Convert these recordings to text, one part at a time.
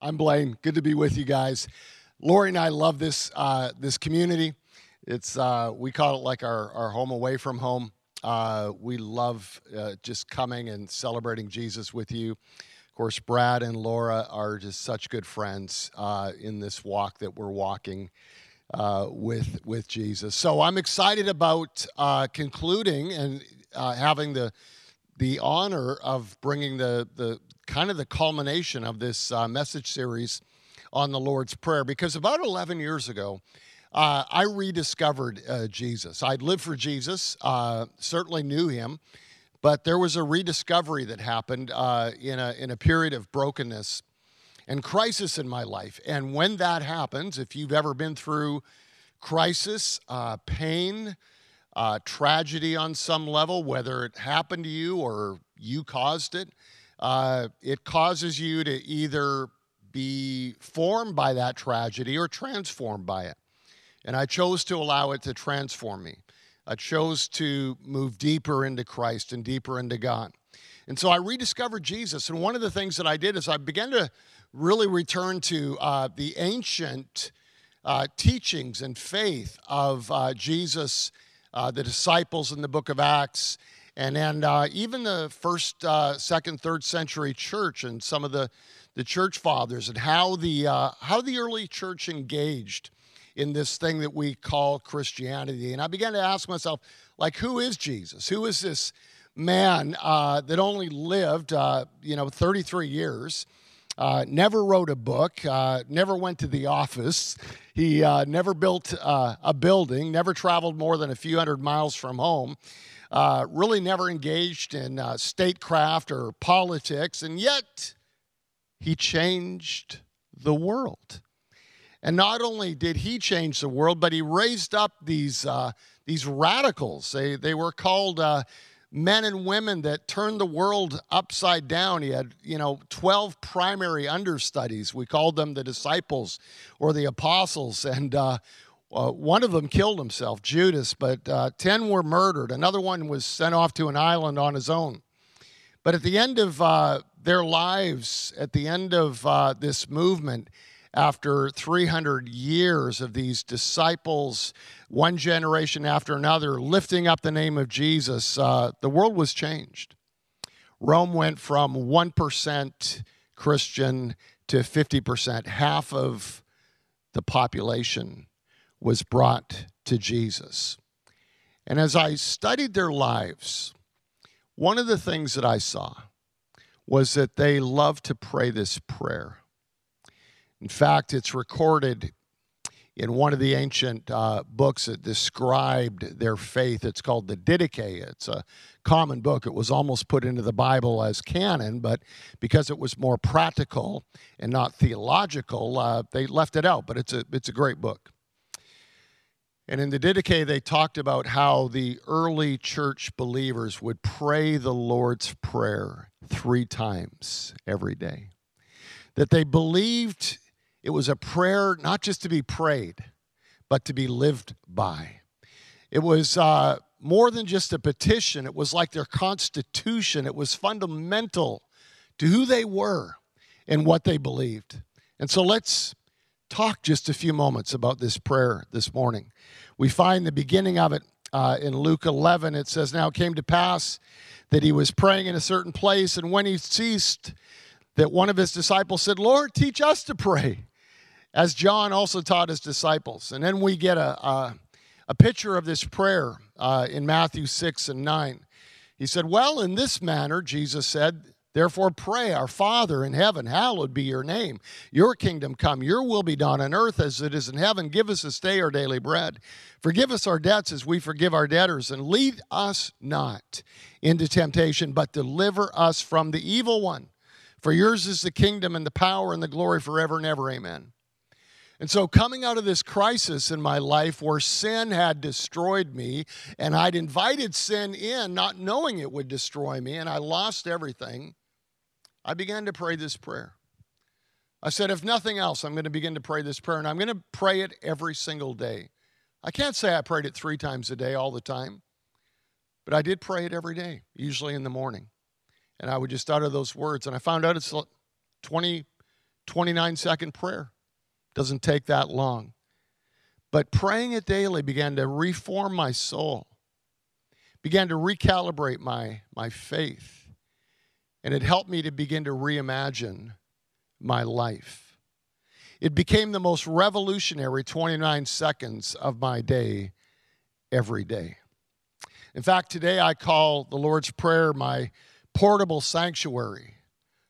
I'm Blaine. Good to be with you guys. Lori and I love this uh, this community. It's uh, we call it like our, our home away from home. Uh, we love uh, just coming and celebrating Jesus with you. Of course, Brad and Laura are just such good friends uh, in this walk that we're walking uh, with with Jesus. So I'm excited about concluding and having the the honor of bringing the the kind of the culmination of this uh, message series on the Lord's Prayer because about 11 years ago, uh, I rediscovered uh, Jesus. I'd lived for Jesus, uh, certainly knew him, but there was a rediscovery that happened uh, in, a, in a period of brokenness and crisis in my life. And when that happens, if you've ever been through crisis, uh, pain, tragedy on some level, whether it happened to you or you caused it, uh, it causes you to either be formed by that tragedy or transformed by it. And I chose to allow it to transform me. I chose to move deeper into Christ and deeper into God. And so I rediscovered Jesus. And one of the things that I did is I began to really return to uh, the ancient uh, teachings and faith of uh, Jesus, uh, the disciples in the book of Acts, and and uh, even the first, uh, second, third century church and some of the the church fathers and how the uh, how the early church engaged in this thing that we call Christianity. And I began to ask myself, like, who is Jesus? Who is this man uh, that only lived, uh, you know, 33 years? Uh, never wrote a book, uh, never went to the office. He uh, never built uh, a building, never traveled more than a few hundred miles from home uh, really never engaged in uh, statecraft or politics, and yet he changed the world. And not only did he change the world, but he raised up these, uh, these radicals. They, they were called uh, men and women that turned the world upside down. He had, you know, 12 primary understudies. We called them the disciples or the apostles. And uh, one of them killed himself, Judas, but uh, 10 were murdered. Another one was sent off to an island on his own. But at the end of uh, their lives, at the end of uh, this movement, after 300 years of these disciples, one generation after another, lifting up the name of Jesus, uh, the world was changed. Rome went from 1% Christian to 50%, half of the population was brought to Jesus. And as I studied their lives, one of the things that I saw was that they loved to pray this prayer. In fact, it's recorded in one of the ancient uh, books that described their faith. It's called the Didache. It's a common book. It was almost put into the Bible as canon, but because it was more practical and not theological, uh, they left it out. But it's a, it's a great book. And in the Didache, they talked about how the early church believers would pray the Lord's Prayer three times every day. That they believed it was a prayer not just to be prayed, but to be lived by. It was uh, more than just a petition, it was like their constitution, it was fundamental to who they were and what they believed. And so let's talk just a few moments about this prayer this morning. We find the beginning of it uh, in Luke 11. It says, Now it came to pass that he was praying in a certain place, and when he ceased, that one of his disciples said, Lord, teach us to pray, as John also taught his disciples. And then we get a, a, a picture of this prayer uh, in Matthew 6 and 9. He said, Well, in this manner, Jesus said, Therefore, pray, Our Father in heaven, hallowed be your name. Your kingdom come, your will be done on earth as it is in heaven. Give us this day our daily bread. Forgive us our debts as we forgive our debtors, and lead us not into temptation, but deliver us from the evil one. For yours is the kingdom and the power and the glory forever and ever. Amen. And so, coming out of this crisis in my life where sin had destroyed me, and I'd invited sin in, not knowing it would destroy me, and I lost everything, I began to pray this prayer. I said, if nothing else, I'm going to begin to pray this prayer, and I'm going to pray it every single day. I can't say I prayed it three times a day all the time, but I did pray it every day, usually in the morning. And I would just utter those words. And I found out it's 20, 29 second prayer. Doesn't take that long. But praying it daily began to reform my soul, began to recalibrate my, my faith, and it helped me to begin to reimagine my life. It became the most revolutionary 29 seconds of my day every day. In fact, today I call the Lord's Prayer my portable sanctuary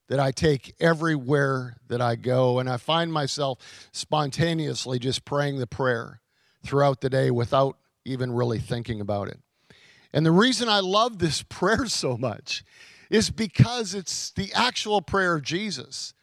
that I take everywhere that I go. And I find myself spontaneously just praying the prayer throughout the day without even really thinking about it. And the reason I love this prayer so much is because it's the actual prayer of Jesus.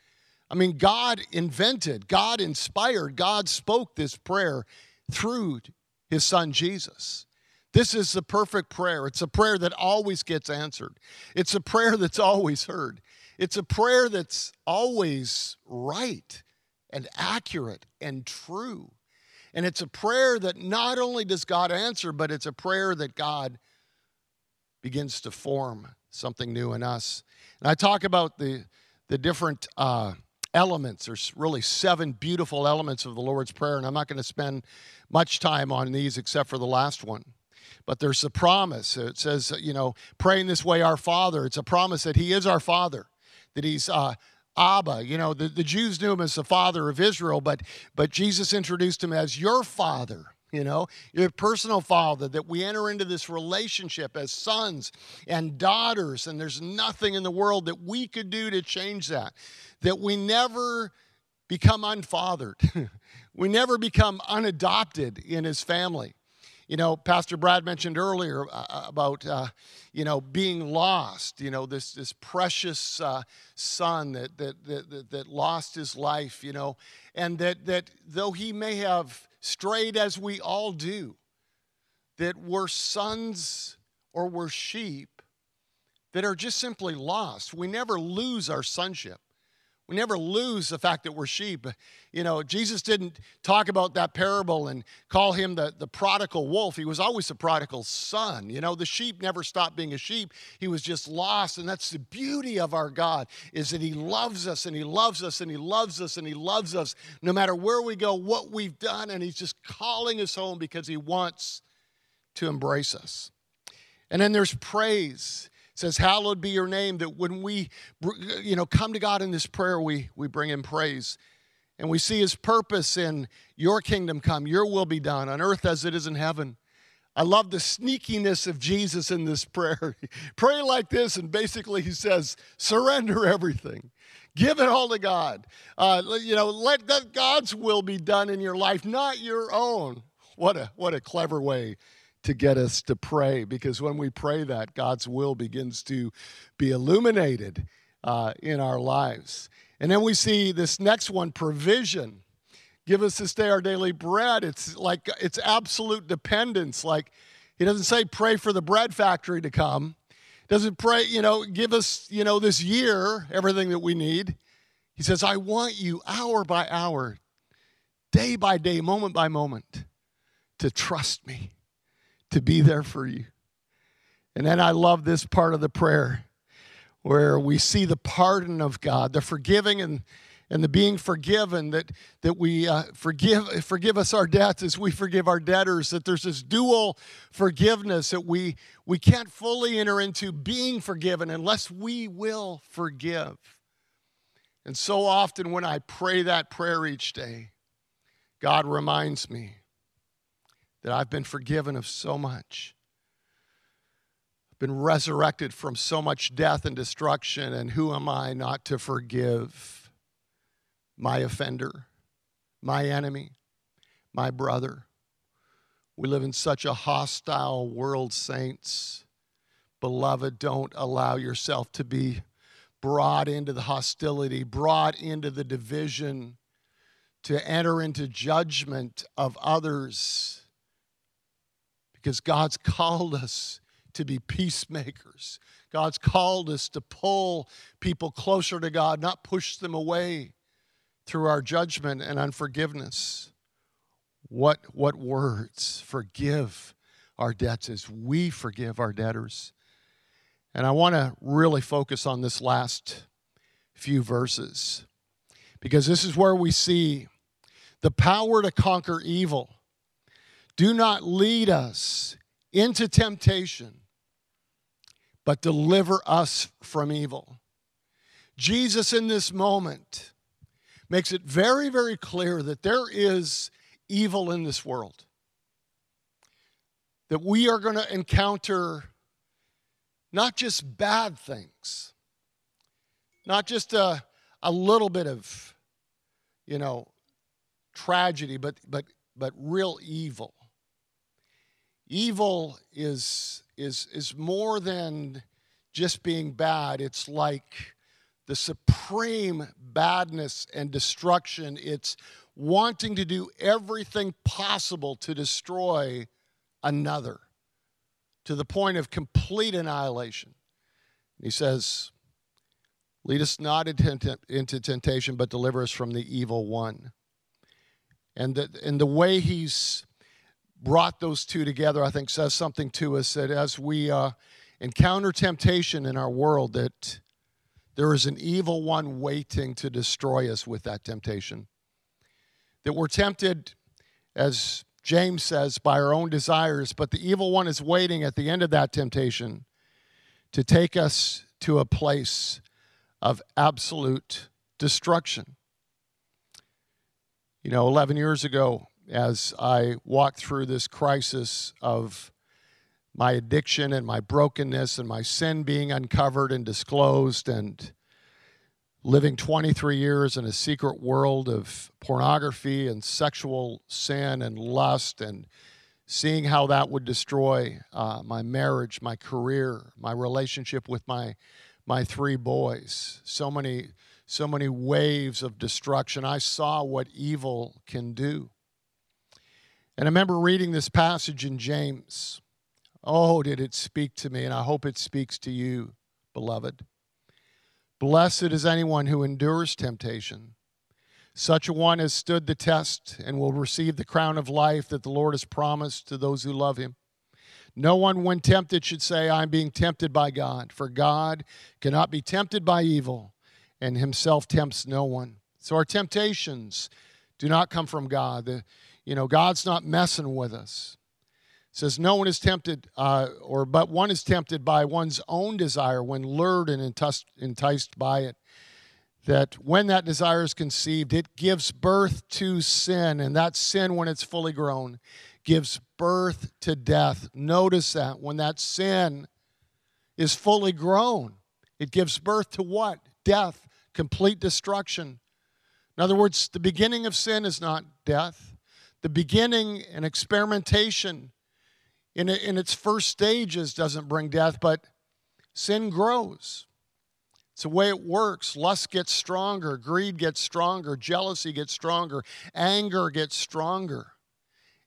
I mean, God invented, God inspired, God spoke this prayer through his son Jesus. This is the perfect prayer. It's a prayer that always gets answered. It's a prayer that's always heard. It's a prayer that's always right and accurate and true. And it's a prayer that not only does God answer, but it's a prayer that God begins to form something new in us. And I talk about the, the different uh, elements. There's really seven beautiful elements of the Lord's Prayer, and I'm not going to spend much time on these except for the last one. But there's a promise. It says, you know, praying this way, our Father. It's a promise that He is our Father that he's uh, Abba. You know, the, the Jews knew him as the father of Israel, but, but Jesus introduced him as your father. You know, your personal father, that we enter into this relationship as sons and daughters, and there's nothing in the world that we could do to change that. That we never become unfathered, we never become unadopted in his family. You know, Pastor Brad mentioned earlier uh, uh, about, uh, you know, being lost, you know, this, this precious uh, son that, that, that, that lost his life, you know, and that, that though he may have strayed as we all do, that we're sons or we're sheep that are just simply lost. We never lose our sonship. We never lose the fact that we're sheep. You know, Jesus didn't talk about that parable and call him the, the prodigal wolf. He was always the prodigal son. You know, the sheep never stopped being a sheep. He was just lost. And that's the beauty of our God is that he loves us and he loves us and he loves us and he loves us no matter where we go, what we've done. And he's just calling us home because he wants to embrace us. And then there's praise says, Hallowed be your name, that when we you know, come to God in this prayer, we, we bring him praise. And we see his purpose in your kingdom come, your will be done on earth as it is in heaven. I love the sneakiness of Jesus in this prayer. Pray like this, and basically he says, surrender everything. Give it all to God. Uh, you know, let God's will be done in your life, not your own. What a, what a clever way to get us to pray because when we pray that, God's will begins to be illuminated uh, in our lives. And then we see this next one provision. Give us this day our daily bread. It's like it's absolute dependence. Like he doesn't say pray for the bread factory to come. Doesn't pray, you know, give us, you know, this year everything that we need. He says, I want you hour by hour, day by day, moment by moment, to trust me to be there for you. And then I love this part of the prayer where we see the pardon of God, the forgiving and, and the being forgiven, that, that we uh, forgive, forgive us our debts as we forgive our debtors, that there's this dual forgiveness that we, we can't fully enter into being forgiven unless we will forgive. And so often when I pray that prayer each day, God reminds me that I've been forgiven of so much. I've been resurrected from so much death and destruction, and who am I not to forgive my offender, my enemy, my brother? We live in such a hostile world, saints. Beloved, don't allow yourself to be brought into the hostility, brought into the division, to enter into judgment of others because God's called us to be peacemakers. God's called us to pull people closer to God, not push them away through our judgment and unforgiveness. What, what words? Forgive our debts as we forgive our debtors. And I want to really focus on this last few verses because this is where we see the power to conquer evil. Do not lead us into temptation, but deliver us from evil. Jesus, in this moment, makes it very, very clear that there is evil in this world. That we are going to encounter not just bad things, not just a, a little bit of, you know, tragedy, but, but, but real evil. Evil is, is, is more than just being bad. It's like the supreme badness and destruction. It's wanting to do everything possible to destroy another to the point of complete annihilation. He says, Lead us not into temptation, but deliver us from the evil one. And the, and the way he's brought those two together, I think, says something to us that as we uh, encounter temptation in our world, that there is an evil one waiting to destroy us with that temptation. That we're tempted, as James says, by our own desires, but the evil one is waiting at the end of that temptation to take us to a place of absolute destruction. You know, 11 years ago, as I walked through this crisis of my addiction and my brokenness and my sin being uncovered and disclosed and living 23 years in a secret world of pornography and sexual sin and lust and seeing how that would destroy uh, my marriage my career my relationship with my my three boys. So many so many waves of destruction. I saw what evil can do and i remember reading this passage in james Oh, did it speak to me, and I hope it speaks to you, beloved. Blessed is anyone who endures temptation. Such a one has stood the test and will receive the crown of life that the Lord has promised to those who love him. No one, when tempted, should say, I'm being tempted by God, for God cannot be tempted by evil, and himself tempts no one. So our temptations do not come from God. The, you know, God's not messing with us. Says no one is tempted uh, or but one is tempted by one's own desire when lured and enticed by it that when that desire is conceived it gives birth to sin and that sin when it's fully grown gives birth to death. Notice that when that sin is fully grown it gives birth to what? Death complete destruction. In other words the beginning of sin is not death the beginning and experimentation in, in its first stages doesn't bring death, but sin grows. It's the way it works. Lust gets stronger, greed gets stronger, jealousy gets stronger, anger gets stronger.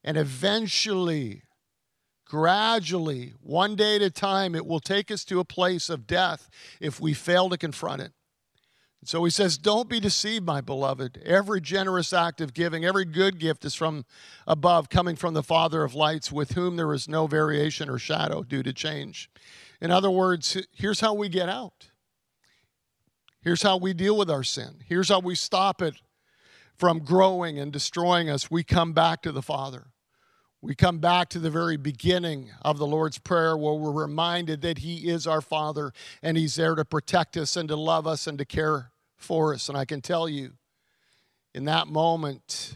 And eventually, gradually, one day at a time, it will take us to a place of death if we fail to confront it. So he says, Don't be deceived, my beloved. Every generous act of giving, every good gift is from above, coming from the Father of lights, with whom there is no variation or shadow due to change. In other words, here's how we get out. Here's how we deal with our sin. Here's how we stop it from growing and destroying us. We come back to the Father. We come back to the very beginning of the Lord's Prayer where we're reminded that He is our Father and He's there to protect us and to love us and to care for us. And I can tell you, in that moment,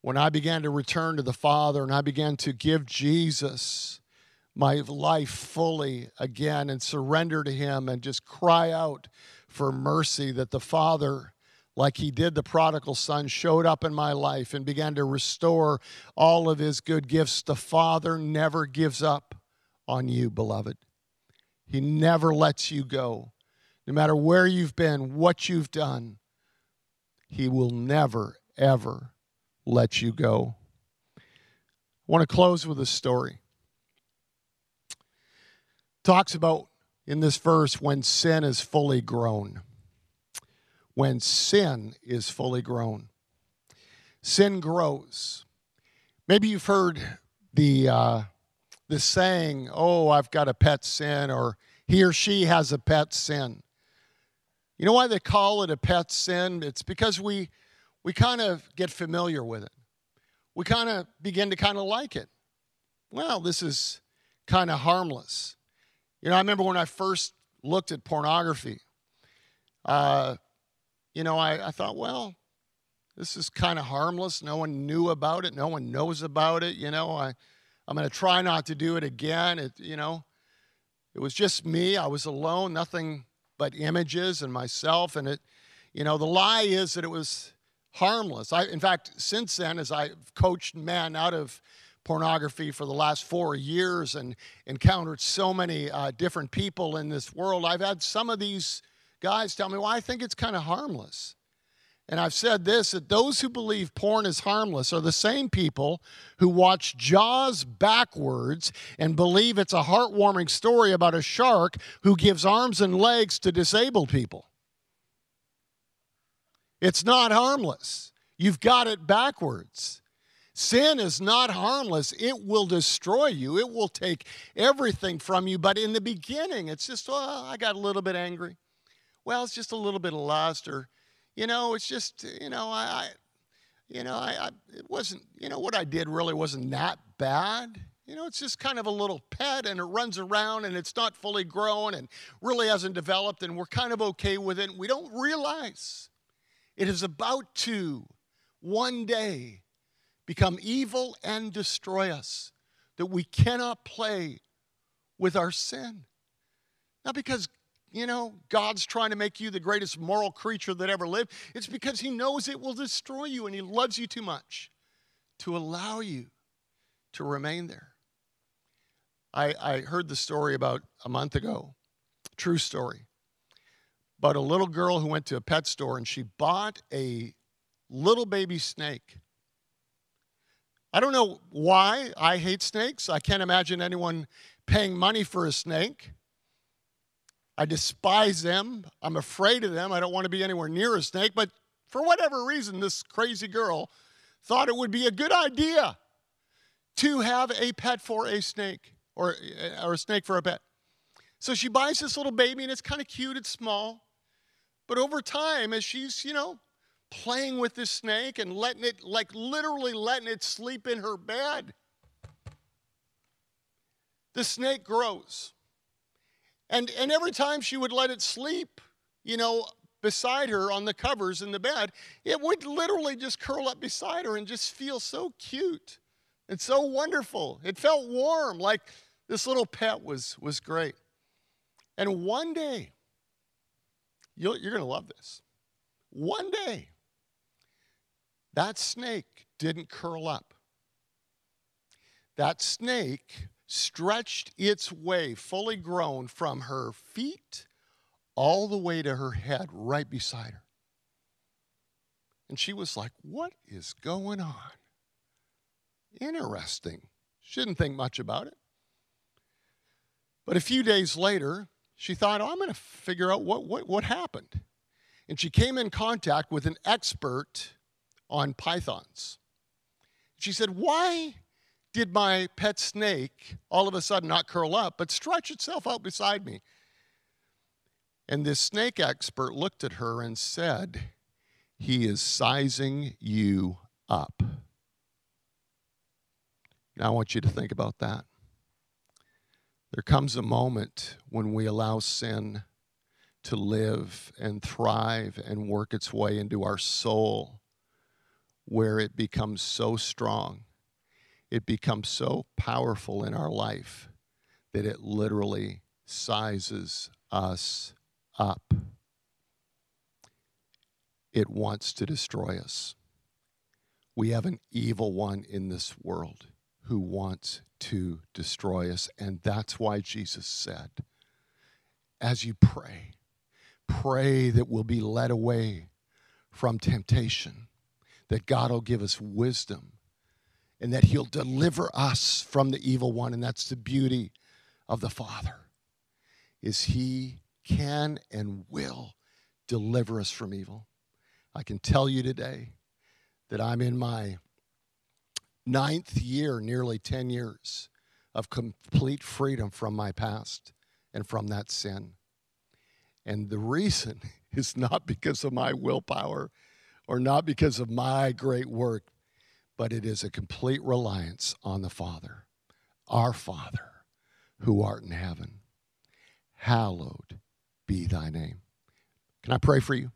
when I began to return to the Father and I began to give Jesus my life fully again and surrender to Him and just cry out for mercy, that the Father like he did the prodigal son, showed up in my life and began to restore all of his good gifts. The Father never gives up on you, beloved. He never lets you go. No matter where you've been, what you've done, he will never, ever let you go. I want to close with a story. Talks about in this verse when sin is fully grown when sin is fully grown. Sin grows. Maybe you've heard the, uh, the saying, oh, I've got a pet sin, or he or she has a pet sin. You know why they call it a pet sin? It's because we, we kind of get familiar with it. We kind of begin to kind of like it. Well, this is kind of harmless. You know, I remember when I first looked at pornography, uh, you know, I, I thought, well, this is kind of harmless. No one knew about it. No one knows about it. You know, I, I'm going to try not to do it again. It, you know, it was just me. I was alone, nothing but images and myself. And it, you know, the lie is that it was harmless. I, in fact, since then, as I've coached men out of pornography for the last four years and encountered so many uh, different people in this world, I've had some of these guys tell me, well, I think it's kind of harmless. And I've said this that those who believe porn is harmless are the same people who watch Jaws backwards and believe it's a heartwarming story about a shark who gives arms and legs to disabled people. It's not harmless. You've got it backwards. Sin is not harmless. It will destroy you, it will take everything from you. But in the beginning, it's just, well, I got a little bit angry. Well, it's just a little bit of lust, or, you know, it's just, you know, I, I you know, I, I, it wasn't, you know, what I did really wasn't that bad. You know, it's just kind of a little pet and it runs around and it's not fully grown and really hasn't developed and we're kind of okay with it. And we don't realize it is about to one day become evil and destroy us, that we cannot play with our sin. Not because, you know, God's trying to make you the greatest moral creature that ever lived, it's because He knows it will destroy you and He loves you too much to allow you to remain there. I, I heard the story about a month ago, true story but a little girl who went to a pet store and she bought a little baby snake. I don't know why I hate snakes. I can't imagine anyone paying money for a snake. I despise them. I'm afraid of them. I don't want to be anywhere near a snake. But for whatever reason, this crazy girl thought it would be a good idea to have a pet for a snake or, eh, or a snake for a pet. So she buys this little baby, and it's kind of cute, it's small. But over time, as she's, you know, playing with this snake and letting it, like literally letting it sleep in her bed, the snake grows. And, and every time she would let it sleep, you know, beside her on the covers in the bed, it would literally just curl up beside her and just feel so cute and so wonderful. It felt warm, like this little pet was, was great. And one day, you are going to love this. One day, that snake didn't curl up. That snake stretched its way, fully grown, from her feet all the way to her head, right beside her. And she was like, What is going on? Interesting. She didn't think much about it. But a few days later, she thought, oh, I'm going to figure out what, what, what happened. And she came in contact with an expert on pythons. She said, Why did my pet snake all of a sudden not curl up, but stretch itself out beside me? And this snake expert looked at her and said, He is sizing you up. Now I want you to think about that. There comes a moment when we allow sin to live and thrive and work its way into our soul where it becomes so strong, it becomes so powerful in our life that it literally sizes us up. It wants to destroy us. We have an evil one in this world who wants to destroy us. And that's why Jesus said, as you pray, pray that we'll be led away from temptation, that God will give us wisdom, and that He'll deliver us from the evil one. And that's the beauty of the Father, is He can and will deliver us from evil. I can tell you today that I'm in my ninth year, nearly 10 years of complete freedom from my past and from that sin. And the reason is not because of my willpower or not because of my great work, but it is a complete reliance on the Father, our Father, who art in heaven. Hallowed be thy name. Can I pray for you?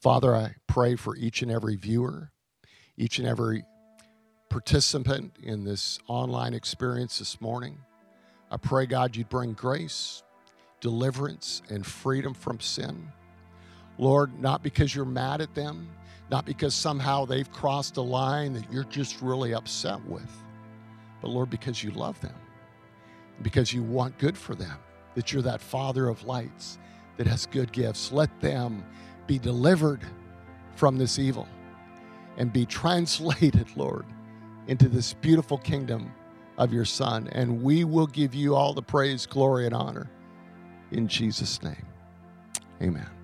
Father, I pray for each and every viewer, each and every participant in this online experience this morning. I pray, God, you'd bring grace, deliverance, and freedom from sin. Lord, not because you're mad at them, not because somehow they've crossed a line that you're just really upset with, but Lord, because you love them, because you want good for them, that you're that Father of lights that has good gifts. Let them be delivered from this evil and be translated, Lord, into this beautiful kingdom of your Son. And we will give you all the praise, glory, and honor in Jesus' name. Amen.